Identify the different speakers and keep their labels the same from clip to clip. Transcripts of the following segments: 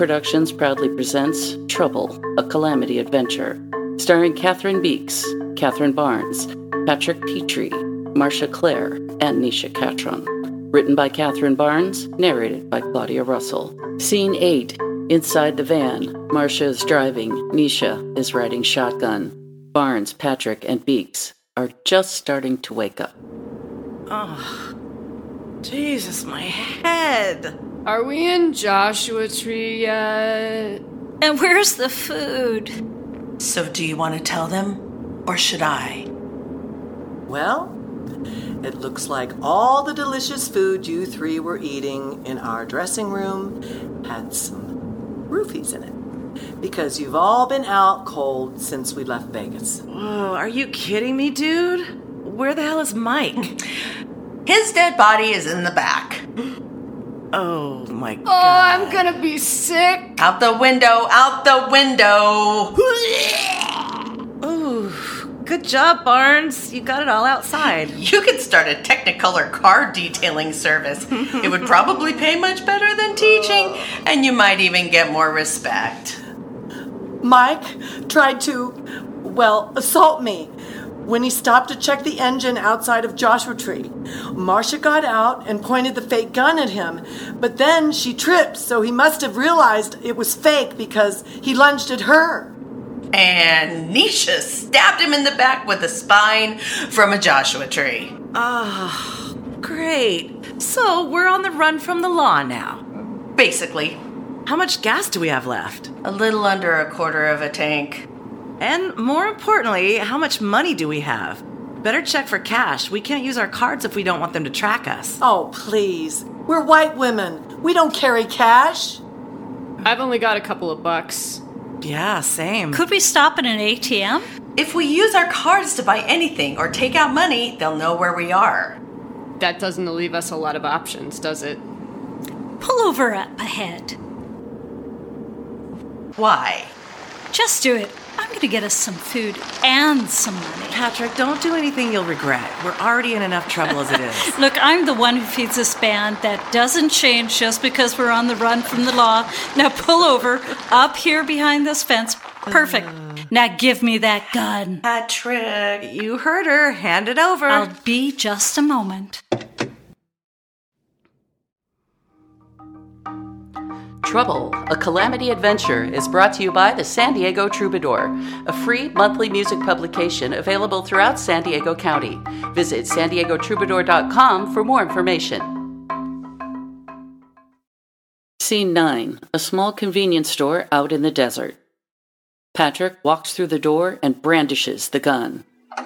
Speaker 1: Productions proudly presents Trouble, a Calamity Adventure, starring Catherine Beeks, Catherine Barnes, Patrick Petrie, Marcia Clare, and Nisha Catron. Written by Catherine Barnes, narrated by Claudia Russell. Scene 8 Inside the van, Marcia is driving, Nisha is riding shotgun. Barnes, Patrick, and Beeks are just starting to wake up.
Speaker 2: Oh, Jesus, my head.
Speaker 3: Are we in Joshua Tree yet?
Speaker 4: And where's the food?
Speaker 2: So, do you want to tell them, or should I?
Speaker 5: Well, it looks like all the delicious food you three were eating in our dressing room had some roofies in it. Because you've all been out cold since we left Vegas.
Speaker 2: Whoa, are you kidding me, dude? Where the hell is Mike?
Speaker 6: His dead body is in the back.
Speaker 2: Oh my god.
Speaker 3: Oh, I'm gonna be sick.
Speaker 6: Out the window, out the window.
Speaker 2: Ooh, good job, Barnes. You got it all outside.
Speaker 6: You could start a Technicolor car detailing service. it would probably pay much better than teaching, and you might even get more respect.
Speaker 5: Mike tried to, well, assault me when he stopped to check the engine outside of Joshua Tree. Marcia got out and pointed the fake gun at him, but then she tripped, so he must have realized it was fake because he lunged at her.
Speaker 6: And Nisha stabbed him in the back with a spine from a Joshua tree.
Speaker 2: Oh, great. So, we're on the run from the law now.
Speaker 6: Basically,
Speaker 2: How much gas do we have left?
Speaker 6: a little under a quarter of a tank.
Speaker 2: And more importantly, how much money do we have? Better check for cash. We can't use our cards if we don't want them to track us.
Speaker 5: Oh, please. We're white women. We don't carry cash.
Speaker 3: I've only got a couple of bucks.
Speaker 2: Yeah, same.
Speaker 4: Could we stop at an ATM?
Speaker 6: If we use our cards to buy anything or take out money, they'll know where we are.
Speaker 3: That doesn't leave us a lot of options, does it?
Speaker 4: Pull over up ahead.
Speaker 6: Why?
Speaker 4: Just do it. I'm going to get us some food and some money.
Speaker 2: Patrick, don't do anything you'll regret. We're already in enough trouble as it is.
Speaker 4: Look, I'm the one who feeds this band. That doesn't change just because we're on the run from the law. Now pull over up here behind this fence. Perfect. Uh. Now give me that gun.
Speaker 6: Patrick.
Speaker 2: you heard her. Hand it over.
Speaker 4: I'll be just a moment.
Speaker 1: Trouble, a Calamity Adventure is brought to you by the San Diego Troubadour, a free monthly music publication available throughout San Diego County. Visit san diego troubadour.com for more information. Scene 9 A small convenience store out in the desert. Patrick walks through the door and brandishes the gun.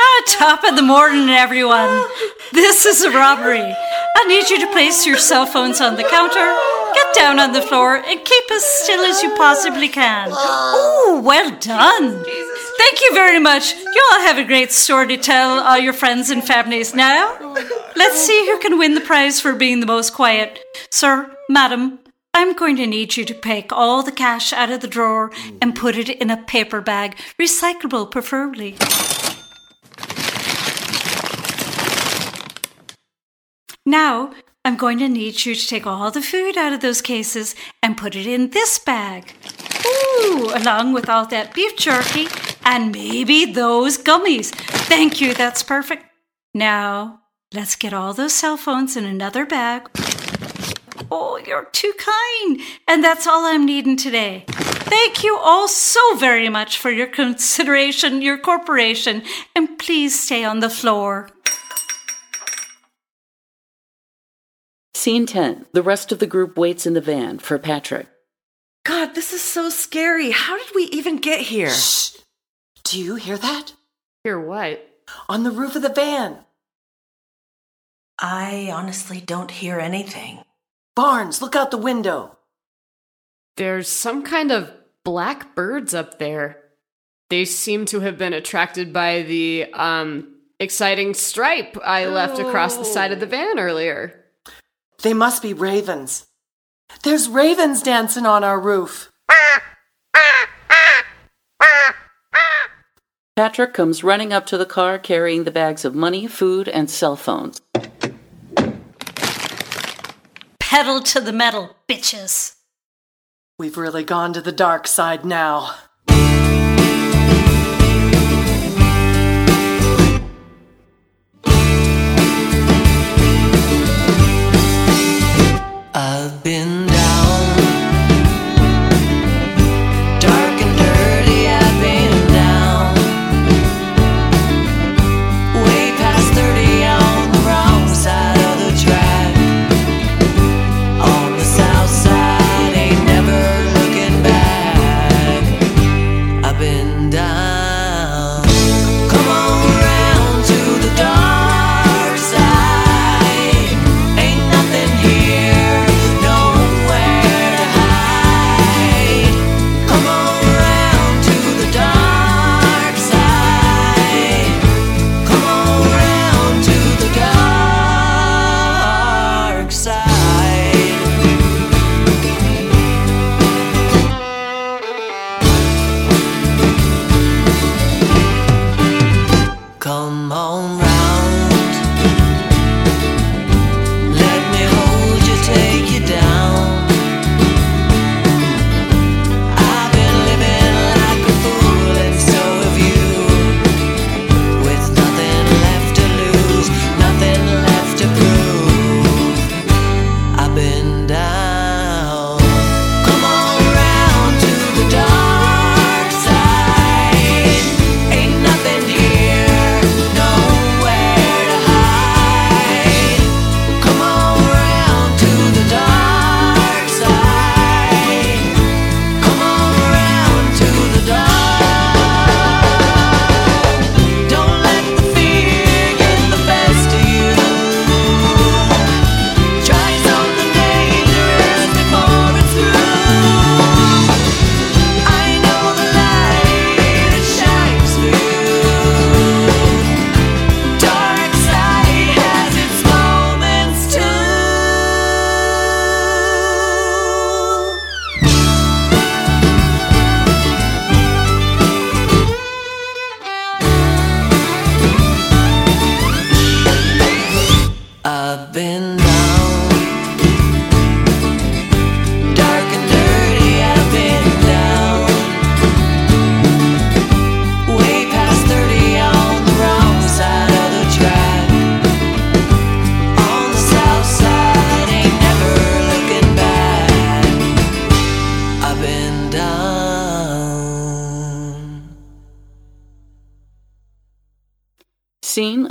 Speaker 4: Ah, top of the morning, everyone. This is a robbery. I need you to place your cell phones on the counter, get down on the floor, and keep as still as you possibly can. Oh, well done. Thank you very much. You all have a great story to tell all your friends and families now. Let's see who can win the prize for being the most quiet. Sir, madam, I'm going to need you to take all the cash out of the drawer and put it in a paper bag, recyclable preferably. Now, I'm going to need you to take all the food out of those cases and put it in this bag. Ooh, along with all that beef jerky and maybe those gummies. Thank you, that's perfect. Now, let's get all those cell phones in another bag. Oh, you're too kind. And that's all I'm needing today. Thank you all so very much for your consideration, your corporation, and please stay on the floor.
Speaker 1: Scene 10 The rest of the group waits in the van for Patrick.
Speaker 2: God, this is so scary. How did we even get here?
Speaker 5: Shh. Do you hear that?
Speaker 3: Hear what?
Speaker 5: On the roof of the van.
Speaker 6: I honestly don't hear anything.
Speaker 5: Barnes, look out the window.
Speaker 3: There's some kind of black birds up there. They seem to have been attracted by the um exciting stripe I left across the side of the van earlier.
Speaker 5: They must be ravens. There's ravens dancing on our roof.
Speaker 1: Patrick comes running up to the car carrying the bags of money, food, and cell phones.
Speaker 4: pedal to the metal, bitches.
Speaker 7: We've really gone to the dark side now.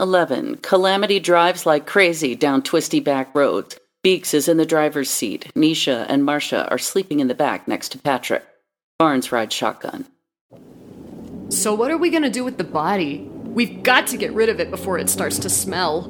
Speaker 1: 11 Calamity drives like crazy down twisty back roads. Beeks is in the driver's seat. Nisha and Marcia are sleeping in the back next to Patrick. Barnes rides shotgun.
Speaker 3: So, what are we gonna do with the body? We've got to get rid of it before it starts to smell.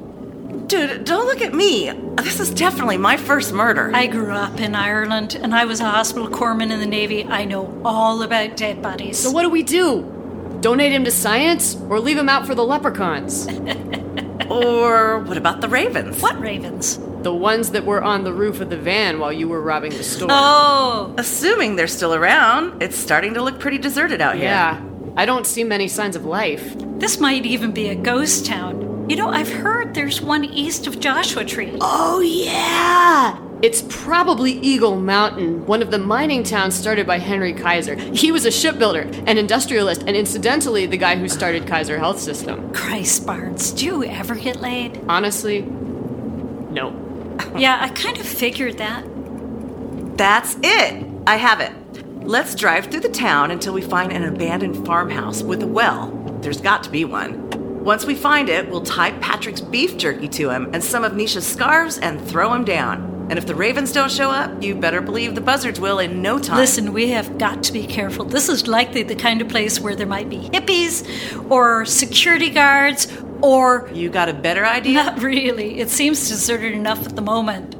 Speaker 2: Dude, don't look at me. This is definitely my first murder.
Speaker 4: I grew up in Ireland and I was a hospital corpsman in the Navy. I know all about dead bodies.
Speaker 3: So, what do we do? Donate him to science or leave him out for the leprechauns?
Speaker 2: or what about the ravens?
Speaker 4: What ravens?
Speaker 3: the ones that were on the roof of the van while you were robbing the store.
Speaker 4: Oh,
Speaker 2: Assuming they're still around, it's starting to look pretty deserted out here.
Speaker 3: yeah. I don't see many signs of life.
Speaker 4: this might even be a ghost town. You know, I've heard there's one east of Joshua Tree.
Speaker 2: Oh, yeah.
Speaker 3: It's probably Eagle Mountain, one of the mining towns started by Henry Kaiser. He was a shipbuilder, an industrialist, and incidentally, the guy who started Kaiser Health System.
Speaker 4: Christ, Barnes, do you ever get laid?
Speaker 3: Honestly, no.
Speaker 4: Yeah, I kind of figured that.
Speaker 2: That's it. I have it. Let's drive through the town until we find an abandoned farmhouse with a well. There's got to be one. Once we find it, we'll tie Patrick's beef jerky to him and some of Nisha's scarves and throw him down. And if the ravens don't show up, you better believe the buzzards will in no time.
Speaker 4: Listen, we have got to be careful. This is likely the kind of place where there might be hippies or security guards or.
Speaker 2: You got a better idea?
Speaker 4: Not really. It seems deserted enough at the moment.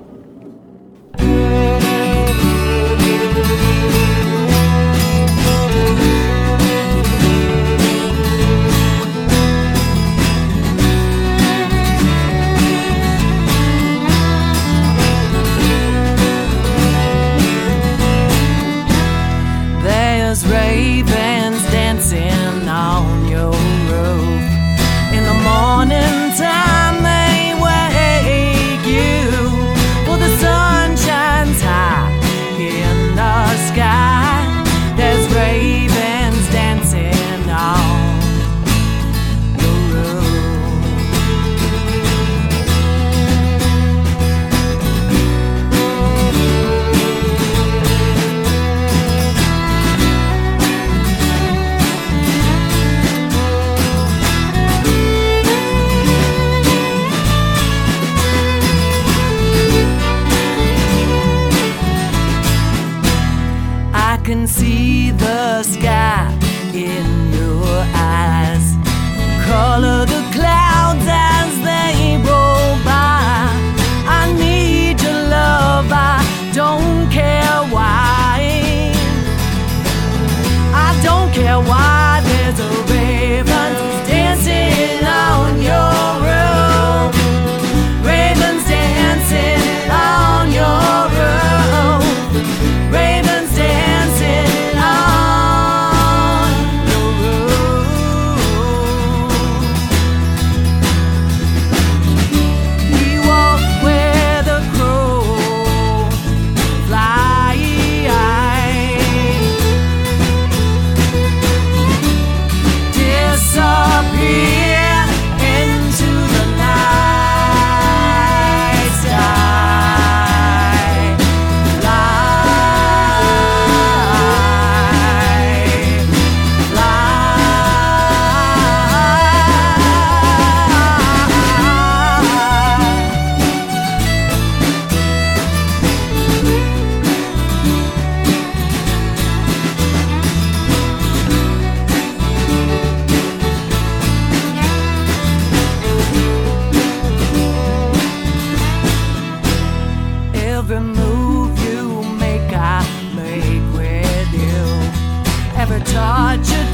Speaker 7: Every move you make, I make with you. Every touch you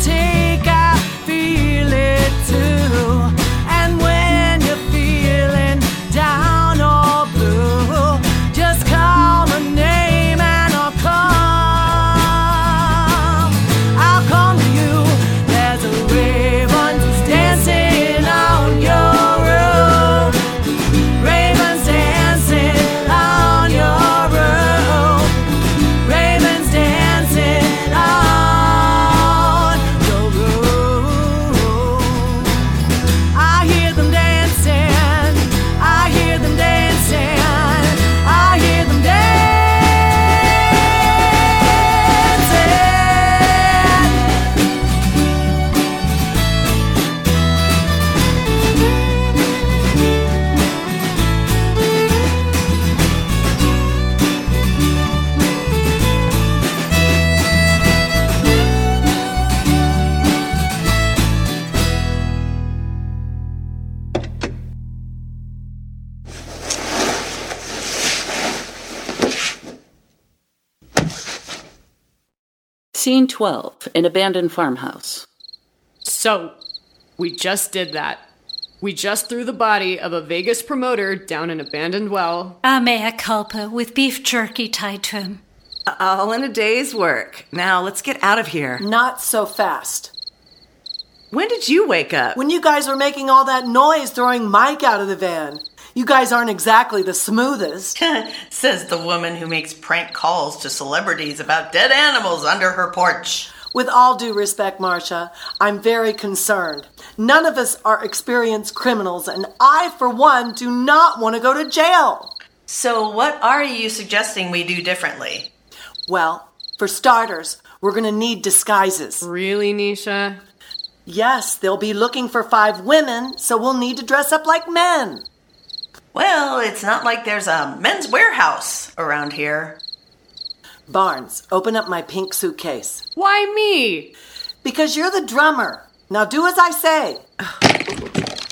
Speaker 1: Scene 12 An abandoned farmhouse.
Speaker 3: So, we just did that. We just threw the body of a Vegas promoter down an abandoned well.
Speaker 4: A mea culpa with beef jerky tied to him.
Speaker 2: All in a day's work. Now let's get out of here.
Speaker 5: Not so fast.
Speaker 2: When did you wake up?
Speaker 5: When you guys were making all that noise throwing Mike out of the van. You guys aren't exactly the smoothest.
Speaker 6: Says the woman who makes prank calls to celebrities about dead animals under her porch.
Speaker 5: With all due respect, Marcia, I'm very concerned. None of us are experienced criminals, and I, for one, do not want to go to jail.
Speaker 6: So, what are you suggesting we do differently?
Speaker 5: Well, for starters, we're going to need disguises.
Speaker 3: Really, Nisha?
Speaker 5: Yes, they'll be looking for five women, so we'll need to dress up like men.
Speaker 6: Well, it's not like there's a Men's Wearhouse around here.
Speaker 5: Barnes, open up my pink suitcase.
Speaker 3: Why me?
Speaker 5: Because you're the drummer. Now do as I say.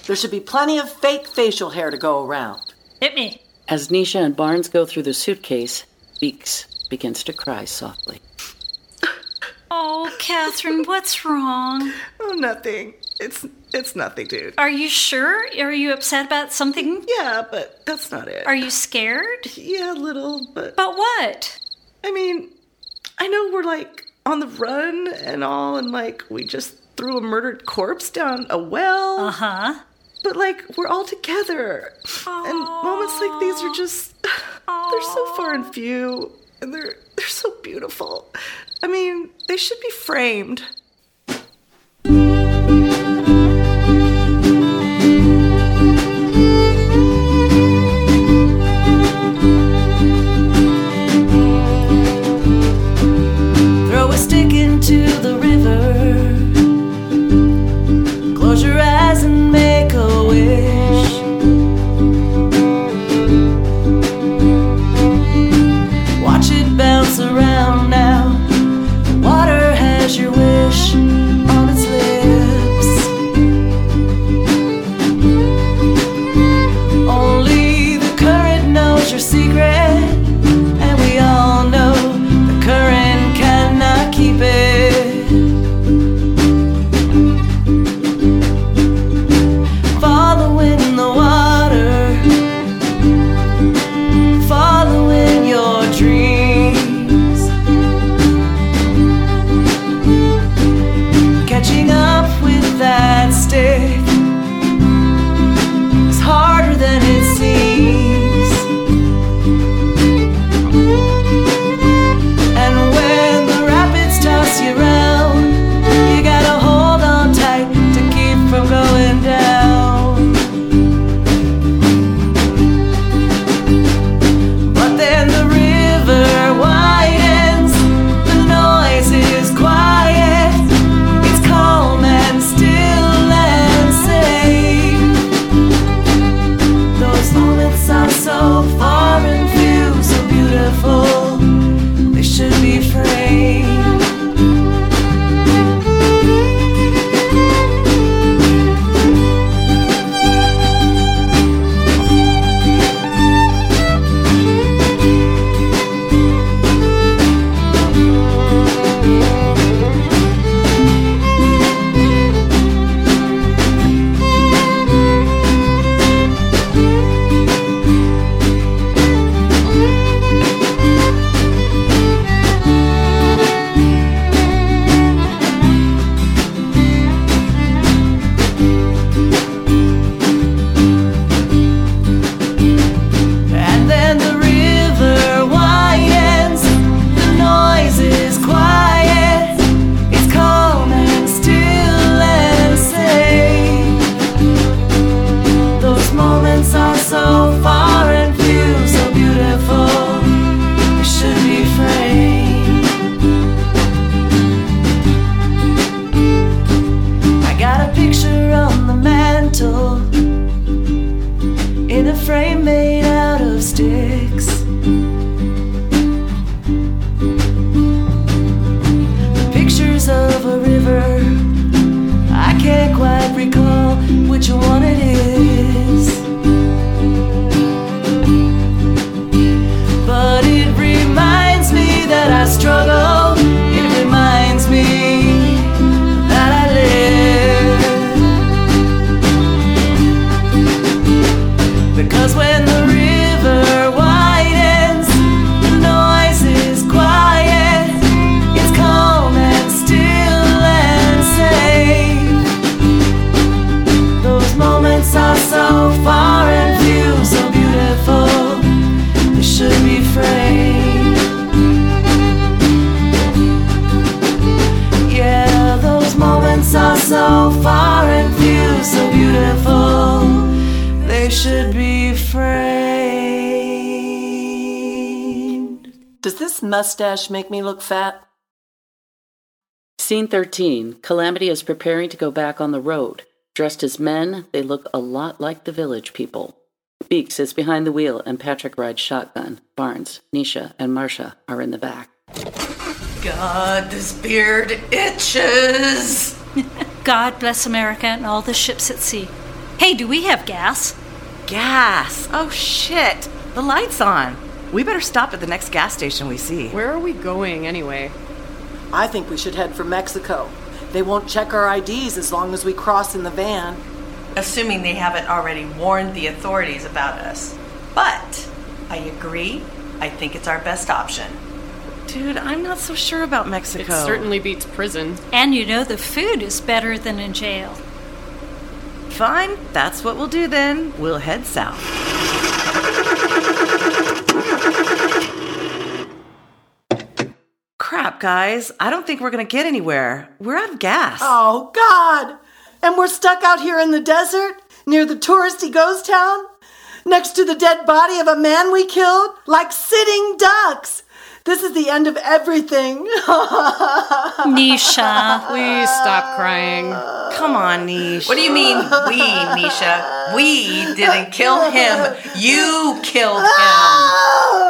Speaker 5: There should be plenty of fake facial hair to go around.
Speaker 4: Hit me.
Speaker 1: As Nisha and Barnes go through the suitcase, Beeks begins to cry softly.
Speaker 4: Oh, Catherine, what's wrong?
Speaker 2: Oh, nothing. It's it's nothing, dude.
Speaker 4: Are you sure? Are you upset about something?
Speaker 2: Yeah, but that's not it.
Speaker 4: Are you scared?
Speaker 2: yeah, a little, but
Speaker 4: But what?
Speaker 2: I mean, I know we're like on the run and all, and like we just threw a murdered corpse down a well.
Speaker 4: Uh huh.
Speaker 2: But like we're all together, and moments like these are just—they're so far and few, and they're they're so beautiful. I mean, they should be framed.
Speaker 5: Mustache make me look fat?
Speaker 1: Scene 13 Calamity is preparing to go back on the road. Dressed as men, they look a lot like the village people. Beeks is behind the wheel and Patrick rides shotgun. Barnes, Nisha, and Marcia are in the back.
Speaker 6: God, this beard itches.
Speaker 4: God bless America and all the ships at sea. Hey, do we have gas?
Speaker 2: Gas. Oh shit. The light's on. We better stop at the next gas station we see.
Speaker 3: Where are we going anyway?
Speaker 5: I think we should head for Mexico. They won't check our IDs as long as we cross in the van.
Speaker 6: Assuming they haven't already warned the authorities about us. But I agree. I think it's our best option.
Speaker 2: Dude, I'm not so sure about Mexico.
Speaker 3: It certainly beats prison.
Speaker 4: And you know the food is better than in jail.
Speaker 2: Fine, that's what we'll do then. We'll head south. Crap, guys. I don't think we're gonna get anywhere. We're out of gas.
Speaker 5: Oh, God! And we're stuck out here in the desert, near the touristy ghost town, next to the dead body of a man we killed, like sitting ducks. This is the end of everything.
Speaker 4: Nisha.
Speaker 3: Please stop crying.
Speaker 2: Come on, Niche.
Speaker 6: What do you mean, we, Nisha? We didn't kill him. You killed him.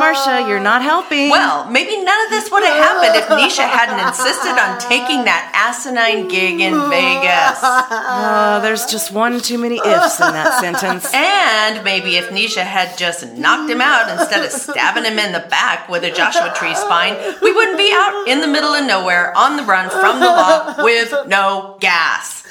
Speaker 2: Marcia, you're not helping.
Speaker 6: Well, maybe none of this would have happened if Nisha hadn't insisted on taking that asinine gig in Vegas.
Speaker 2: Uh, there's just one too many ifs in that sentence.
Speaker 6: And maybe if Nisha had just knocked him out instead of stabbing him in the back with a Joshua tree spine, we wouldn't be out in the middle of nowhere on the run from the law with no gas.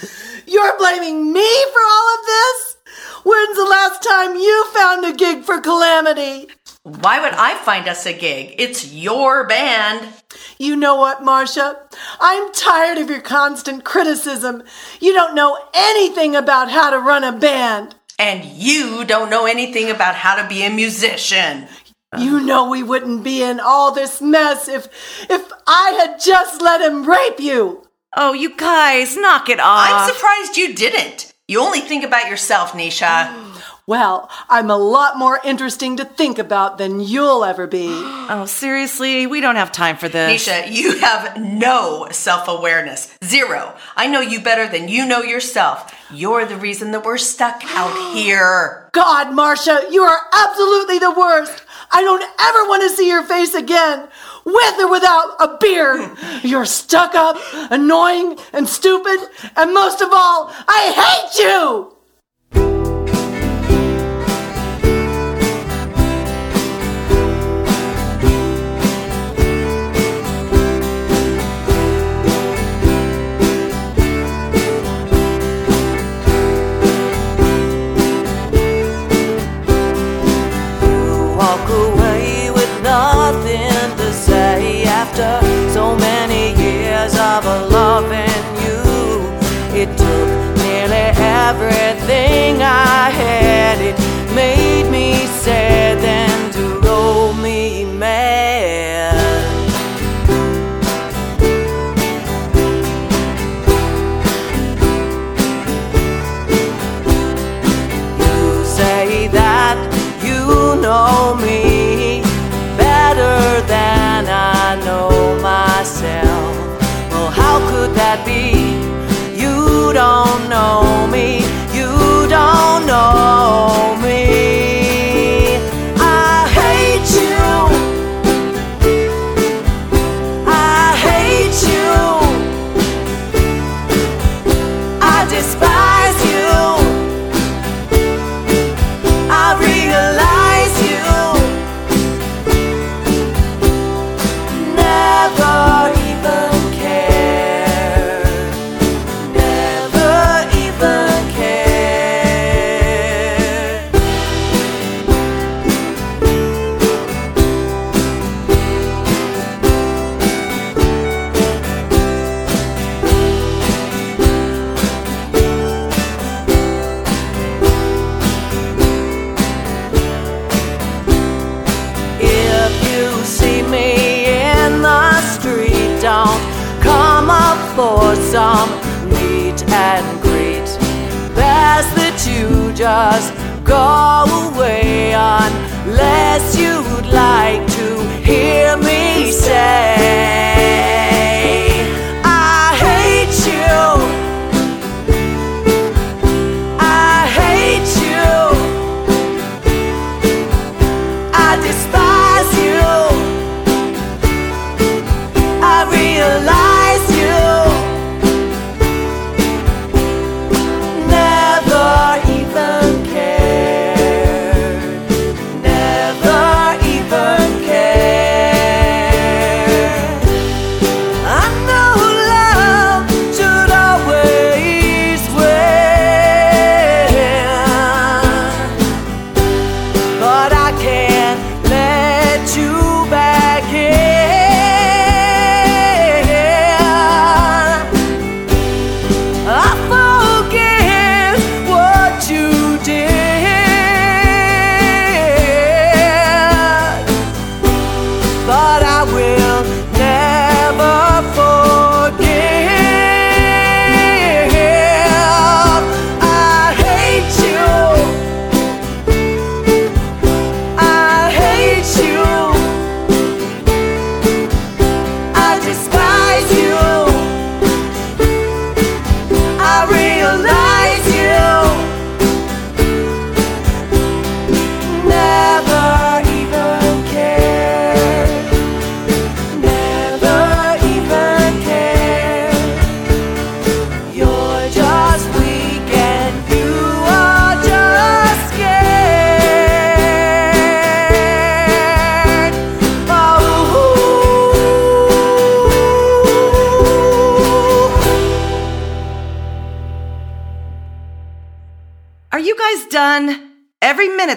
Speaker 5: You're blaming me for all of this? When's the last time you found a gig for Calamity?
Speaker 6: Why would I find us a gig? It's your band.
Speaker 5: You know what, Marcia? I'm tired of your constant criticism. You don't know anything about how to run a band.
Speaker 6: And you don't know anything about how to be a musician.
Speaker 5: You know we wouldn't be in all this mess if if I had just let him rape you.
Speaker 2: Oh, you guys, knock it off.
Speaker 6: I'm surprised you didn't. You only think about yourself, Nisha.
Speaker 5: Well, I'm a lot more interesting to think about than you'll ever be.
Speaker 2: Oh, seriously? We don't have time for this.
Speaker 6: Nisha, you have no self awareness. Zero. I know you better than you know yourself. You're the reason that we're stuck out here.
Speaker 5: God, Marcia, you are absolutely the worst. I don't ever want to see your face again, with or without a beard. You're stuck up, annoying, and stupid, and most of all, I hate you!
Speaker 7: It made me sad then drove me mad. You say that you know me better than I know myself. Well, how could that be? You don't know me, know me.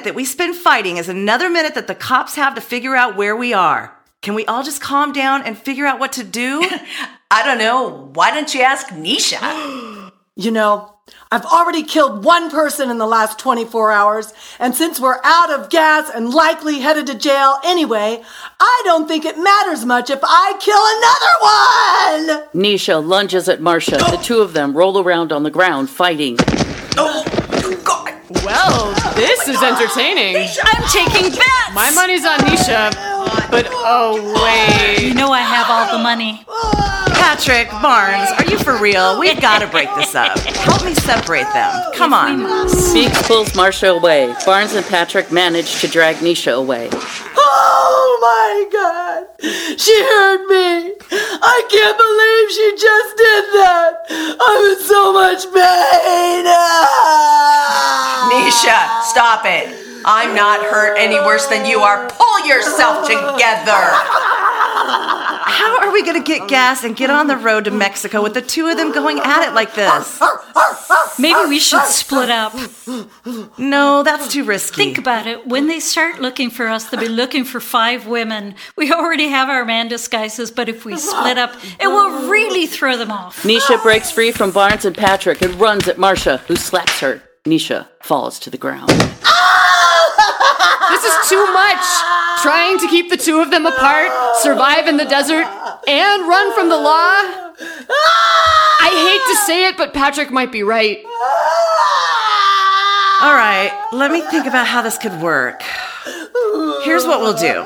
Speaker 2: Minute that we spend fighting is another minute that the cops have to figure out where we are. Can we all just calm down and figure out what to do?
Speaker 6: I don't know. Why don't you ask Nisha?
Speaker 5: You know, I've already killed one person in the last 24 hours, and since we're out of gas and likely headed to jail anyway, I don't think it matters much if I kill another one!
Speaker 1: Nisha lunges at Marcia. The two of them roll around on the ground, fighting.
Speaker 6: Oh, God.
Speaker 3: Well, oh this is entertaining.
Speaker 4: I'm taking bets.
Speaker 3: My money's on Nisha, but oh wait.
Speaker 4: You know I have all the money.
Speaker 2: Patrick, Barnes, are you for real? We've got to break this up. Help me separate them. Come on.
Speaker 1: Beeks pulls Marcia away. Barnes and Patrick manage to drag Nisha away.
Speaker 5: My god! She hurt me! I can't believe she just did that! I'm in so much pain! Ah!
Speaker 6: Nisha, stop it. I'm not hurt any worse than you are. Pull yourself together.
Speaker 2: How are we going to get gas and get on the road to Mexico with the two of them going at it like this?
Speaker 4: Maybe we should split up.
Speaker 2: No, that's too risky.
Speaker 4: Think about it. When they start looking for us, they'll be looking for five women. We already have our man disguises, but if we split up, it will really throw them off.
Speaker 1: Nisha breaks free from Barnes and Patrick and runs at Marcia, who slaps her. Nisha falls to the ground.
Speaker 3: This is too much. Trying to keep the two of them apart, survive in the desert, and run from the law. I hate to say it, but Patrick might be right.
Speaker 2: All right, let me think about how this could work. Here's what we'll do.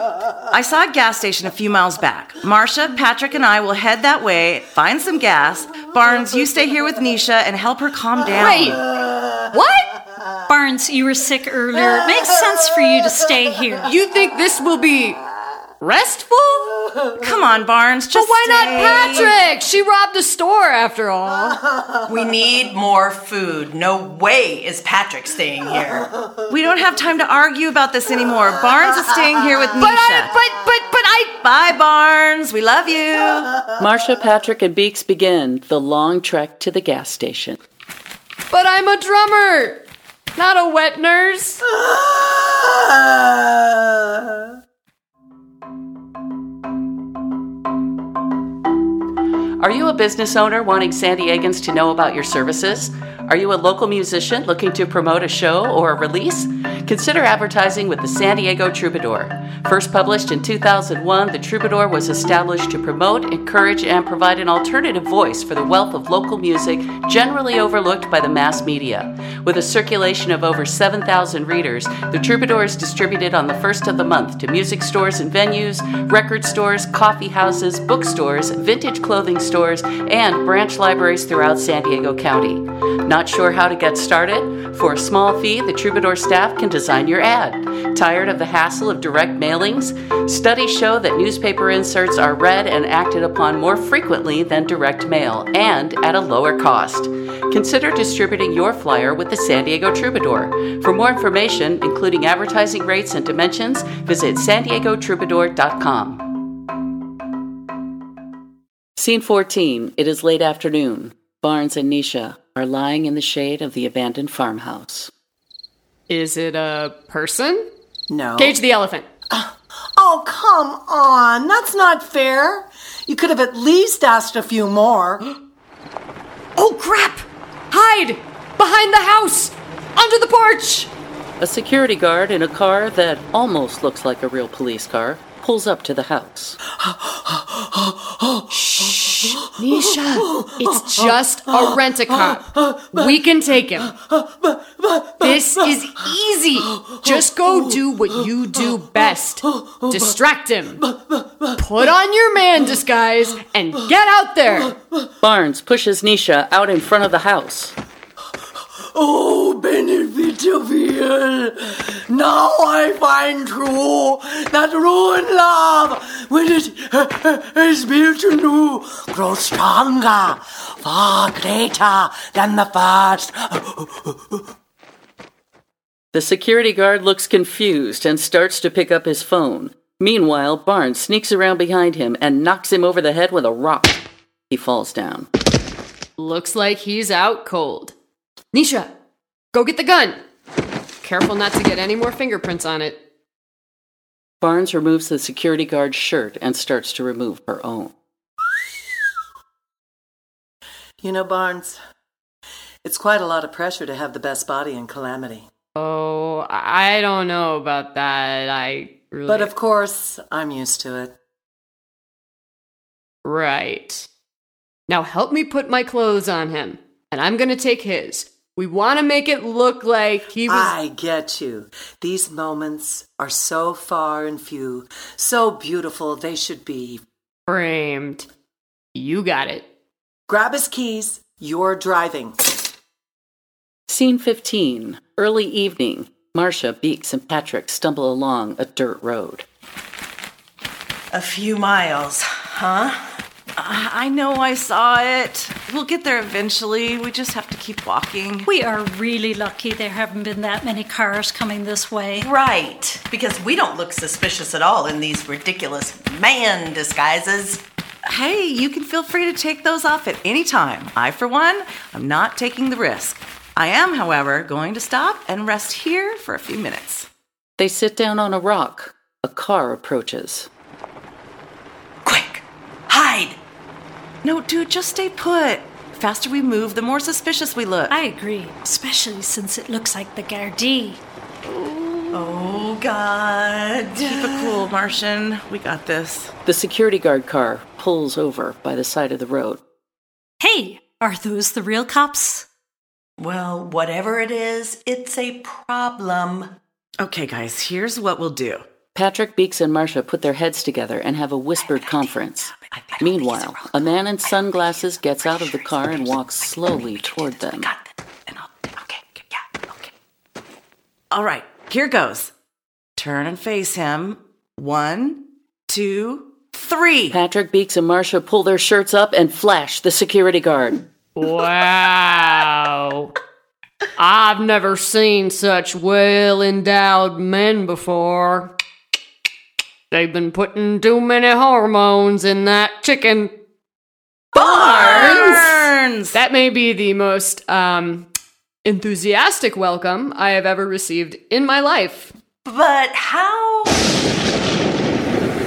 Speaker 2: I saw a gas station a few miles back. Marcia, Patrick, and I will head that way, find some gas. Barnes, you stay here with Nisha and help her calm down.
Speaker 3: Wait. What?
Speaker 4: Barnes, you were sick earlier. It makes sense for you to stay here.
Speaker 3: You think this will be restful?
Speaker 2: Come on, Barnes,
Speaker 3: But
Speaker 2: just
Speaker 3: why not. Patrick? She robbed a store after all.
Speaker 6: We need more food. No way is Patrick staying here.
Speaker 2: We don't have time to argue about this anymore. Barnes is staying here with Nisha.
Speaker 3: But I, but, but, but I.
Speaker 2: Bye, Barnes. We love you.
Speaker 1: Marcia, Patrick, and Beeks begin the long trek to the gas station.
Speaker 3: But I'm a drummer, not a wet nurse.
Speaker 1: Are you a business owner wanting San Diegans to know about your services? Are you a local musician looking to promote a show or a release? Consider advertising with the San Diego Troubadour. First published in 2001, the Troubadour was established to promote, encourage, and provide an alternative voice for the wealth of local music generally overlooked by the mass media. With a circulation of over 7,000 readers, the Troubadour is distributed on the first of the month to music stores and venues, record stores, coffee houses, bookstores, vintage clothing stores, and branch libraries throughout San Diego County. Not sure how to get started? For a small fee, the Troubadour staff can design your ad. Tired of the hassle of direct mailings? Studies show that newspaper inserts are read and acted upon more frequently than direct mail and at a lower cost. Consider distributing your flyer with the San Diego Troubadour. For more information, including advertising rates and dimensions, visit san diegotroubadour.com. Scene 14. It is late afternoon. Barnes and Nisha are lying in the shade of the abandoned farmhouse.
Speaker 3: Is it a person?
Speaker 5: No.
Speaker 3: Cage the elephant. Ah.
Speaker 5: Oh, come on. That's not fair. You could have at least asked a few more.
Speaker 3: Oh crap! Hide! Behind the house! Under the porch!
Speaker 1: A security guard in a car that almost looks like a real police car pulls up to the house.
Speaker 3: Nisha, it's just a rent a cop. We can take him. This is easy. Just go do what you do best. Distract him. Put on your man disguise and get out there.
Speaker 1: Barnes pushes Nisha out in front of the house.
Speaker 5: Oh, Benefitaville! Now I find true that ruined love, when it is built anew, grows stronger, far greater than the first.
Speaker 1: The security guard looks confused and starts to pick up his phone. Meanwhile, Barnes sneaks around behind him and knocks him over the head with a rock. He falls down.
Speaker 3: Looks like he's out cold. Nisha, go get the gun. Careful not to get any more fingerprints on it.
Speaker 1: Barnes removes the security guard's shirt and starts to remove her own.
Speaker 5: You know, Barnes, it's quite a lot of pressure to have the best body in Calamity.
Speaker 3: Oh, I don't know about that. I really.
Speaker 5: But of course, I'm used to it.
Speaker 3: Right. Now help me put my clothes on him, and I'm gonna take his. We want to make it look like he was.
Speaker 5: I get you. These moments are so far and few, so beautiful they should be.
Speaker 3: framed. You got it.
Speaker 5: Grab his keys, you're driving.
Speaker 1: Scene 15. Early evening. Marcia, Beeks, and Patrick stumble along a dirt road.
Speaker 6: A few miles, huh?
Speaker 2: I know I saw it. We'll get there eventually. We just have to keep walking.
Speaker 4: We are really lucky there haven't been that many cars coming this way.
Speaker 6: Right, because we don't look suspicious at all in these ridiculous man disguises.
Speaker 2: Hey, you can feel free to take those off at any time. I, for one, am not taking the risk. I am, however, going to stop and rest here for a few minutes.
Speaker 1: They sit down on a rock. A car approaches.
Speaker 6: Quick, hide!
Speaker 2: No, dude, just stay put. Faster we move, the more suspicious we look.
Speaker 4: I agree, especially since it looks like the Gardaí.
Speaker 6: Oh, God.
Speaker 2: Keep it cool, Marcia. We got this.
Speaker 1: The security guard car pulls over by the side of the road.
Speaker 4: Hey, are those the real cops?
Speaker 6: Well, whatever it is, it's a problem.
Speaker 2: Okay, guys, here's what we'll do.
Speaker 1: Patrick, Beeks, and Marcia put their heads together and have a whispered conference. Meanwhile, a man in sunglasses gets out of the car and walks slowly toward them.
Speaker 2: Got this. And I'll, okay, yeah, okay. All right, here goes. Turn and face him. One, two, three.
Speaker 1: Patrick, Beeks, and Marcia pull their shirts up and flash the security guard.
Speaker 3: Wow. I've never seen such well endowed men before. They've been putting too many hormones in that chicken.
Speaker 2: Barnes!
Speaker 3: That may be the most um, enthusiastic welcome I have ever received in my life.
Speaker 6: But how?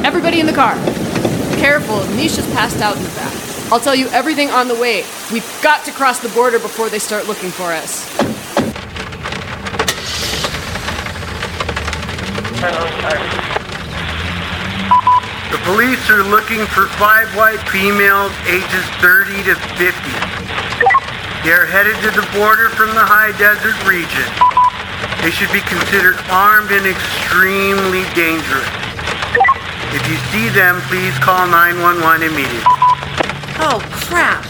Speaker 3: Everybody in the car. Careful, Nisha's passed out in the back. I'll tell you everything on the way. We've got to cross the border before they start looking for us.
Speaker 8: The police are looking for five white females ages 30 to 50. They are headed to the border from the high desert region. They should be considered armed and extremely dangerous. If you see them, please call 911 immediately.
Speaker 2: Oh, crap.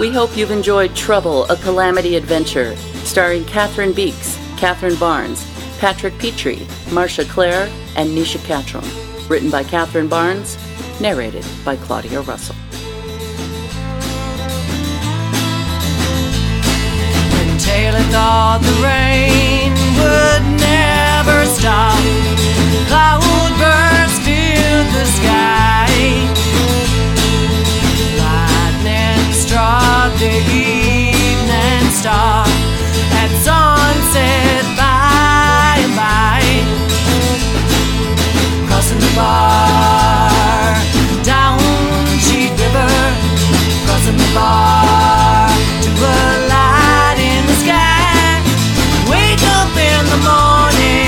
Speaker 1: We hope you've enjoyed Trouble, a Calamity Adventure, starring Catherine Beeks, Catherine Barnes, Patrick Petrie, Marcia Clare, and Nisha Catron. Written by Catherine Barnes, narrated by Claudia Russell.
Speaker 7: When Taylor thought the rain would never stop, cloudbursts filled the sky. Lightning struck the evening star at sunset. Crossing the bar down Cheat River, crossing the bar to a light in the sky. Wake up in the morning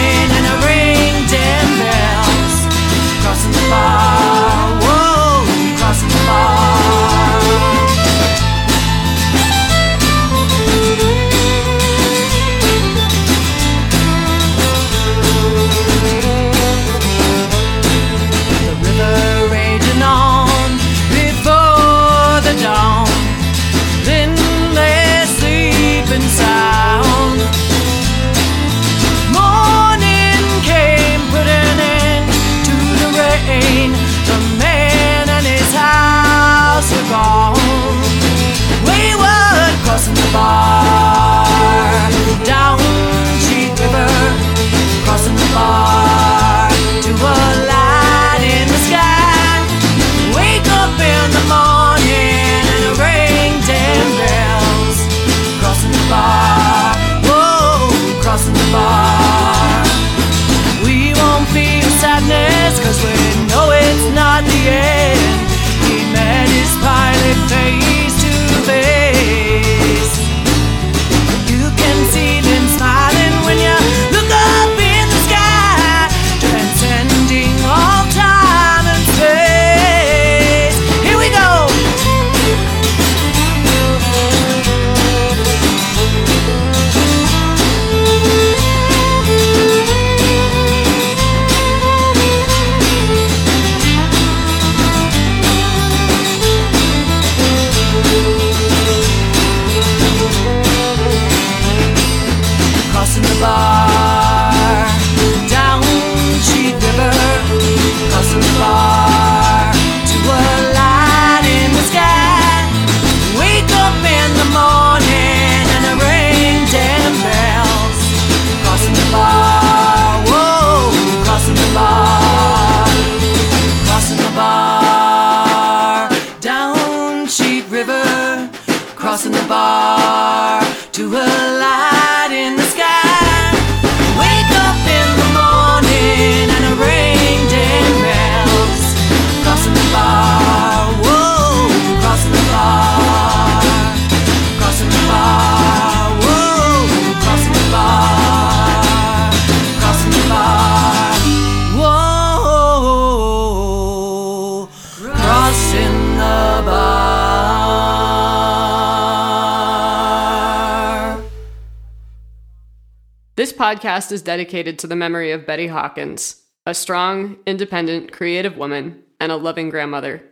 Speaker 3: podcast is dedicated to the memory of Betty Hawkins, a strong, independent, creative woman and a loving grandmother.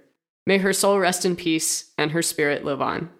Speaker 3: May her soul rest in peace and her spirit live on.